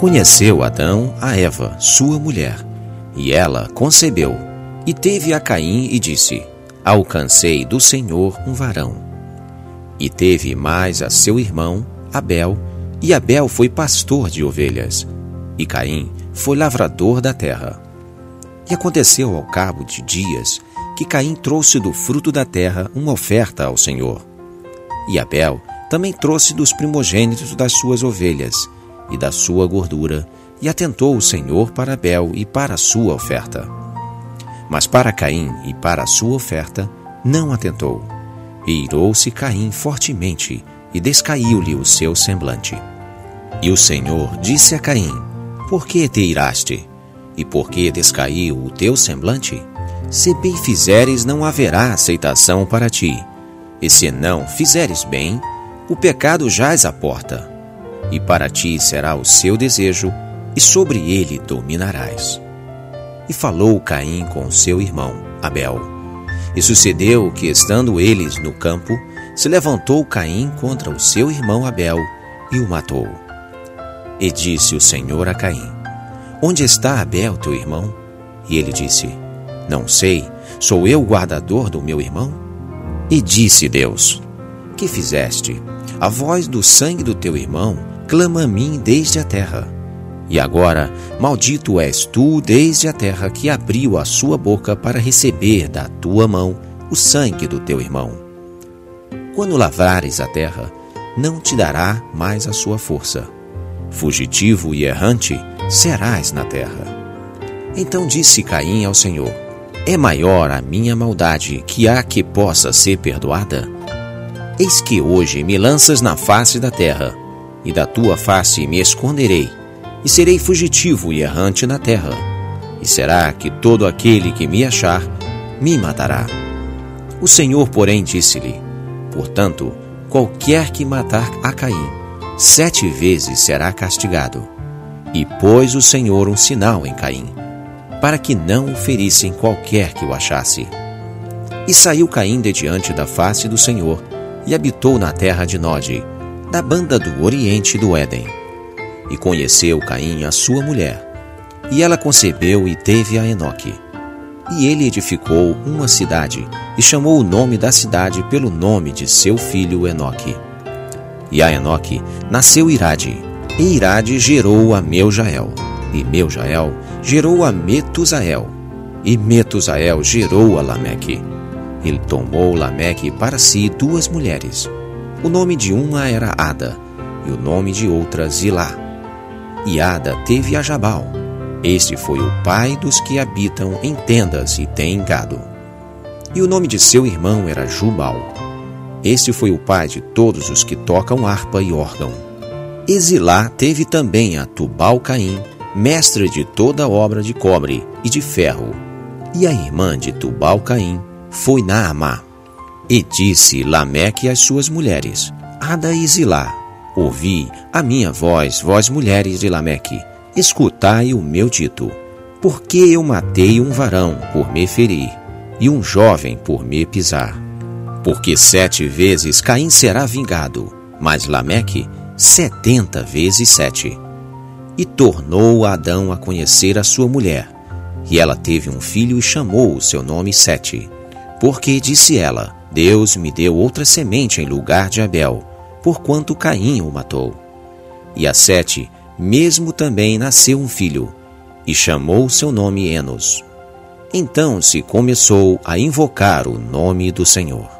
conheceu Adão a Eva, sua mulher, e ela concebeu, e teve a Caim e disse: Alcancei do Senhor um varão. E teve mais a seu irmão, Abel, e Abel foi pastor de ovelhas, e Caim foi lavrador da terra. E aconteceu ao cabo de dias que Caim trouxe do fruto da terra uma oferta ao Senhor. E Abel também trouxe dos primogênitos das suas ovelhas e da sua gordura, e atentou o Senhor para Abel e para a sua oferta. Mas para Caim e para a sua oferta não atentou. E irou-se Caim fortemente, e descaiu-lhe o seu semblante. E o Senhor disse a Caim: Por que te iraste? E por que descaiu o teu semblante? Se bem fizeres, não haverá aceitação para ti. E se não fizeres bem, o pecado jaz à porta. E para ti será o seu desejo, e sobre ele dominarás. E falou Caim com seu irmão, Abel. E sucedeu que, estando eles no campo, se levantou Caim contra o seu irmão Abel e o matou. E disse o Senhor a Caim: Onde está Abel, teu irmão? E ele disse: Não sei, sou eu o guardador do meu irmão? E disse Deus: Que fizeste? A voz do sangue do teu irmão clama a mim desde a terra. E agora, maldito és tu desde a terra que abriu a sua boca para receber da tua mão o sangue do teu irmão. Quando lavrares a terra, não te dará mais a sua força. Fugitivo e errante serás na terra. Então disse Caim ao Senhor: é maior a minha maldade que a que possa ser perdoada? Eis que hoje me lanças na face da terra, e da tua face me esconderei, e serei fugitivo e errante na terra. E será que todo aquele que me achar me matará? O Senhor, porém, disse-lhe: Portanto, qualquer que matar a Caim, sete vezes será castigado. E pôs o Senhor um sinal em Caim para que não o ferissem qualquer que o achasse. E saiu Caim de diante da face do Senhor, e habitou na terra de Nod, da banda do oriente do Éden. E conheceu Caim a sua mulher, e ela concebeu e teve a Enoque. E ele edificou uma cidade, e chamou o nome da cidade pelo nome de seu filho Enoque. E a Enoque nasceu Irade, e Irade gerou a Meujael, e Meujael gerou a Metusael, e Metusael gerou a Lameque. Ele tomou Lameque para si duas mulheres. O nome de uma era Ada, e o nome de outra Zilá. E Ada teve a Jabal. Este foi o pai dos que habitam em tendas e têm gado. E o nome de seu irmão era Jubal. Este foi o pai de todos os que tocam harpa e órgão. Exilá teve também a Tubal-Caim, mestre de toda obra de cobre e de ferro. E a irmã de Tubal-Caim foi Naamá. E disse Lameque às suas mulheres, Ada e Zilá, ouvi a minha voz, vós mulheres de Lameque, escutai o meu dito. Porque eu matei um varão por me ferir, e um jovem por me pisar. Porque sete vezes Caim será vingado, mas Lameque setenta vezes sete e tornou Adão a conhecer a sua mulher. E ela teve um filho e chamou o seu nome Sete. Porque, disse ela, Deus me deu outra semente em lugar de Abel, porquanto Caim o matou. E a Sete, mesmo também nasceu um filho, e chamou seu nome Enos. Então se começou a invocar o nome do Senhor.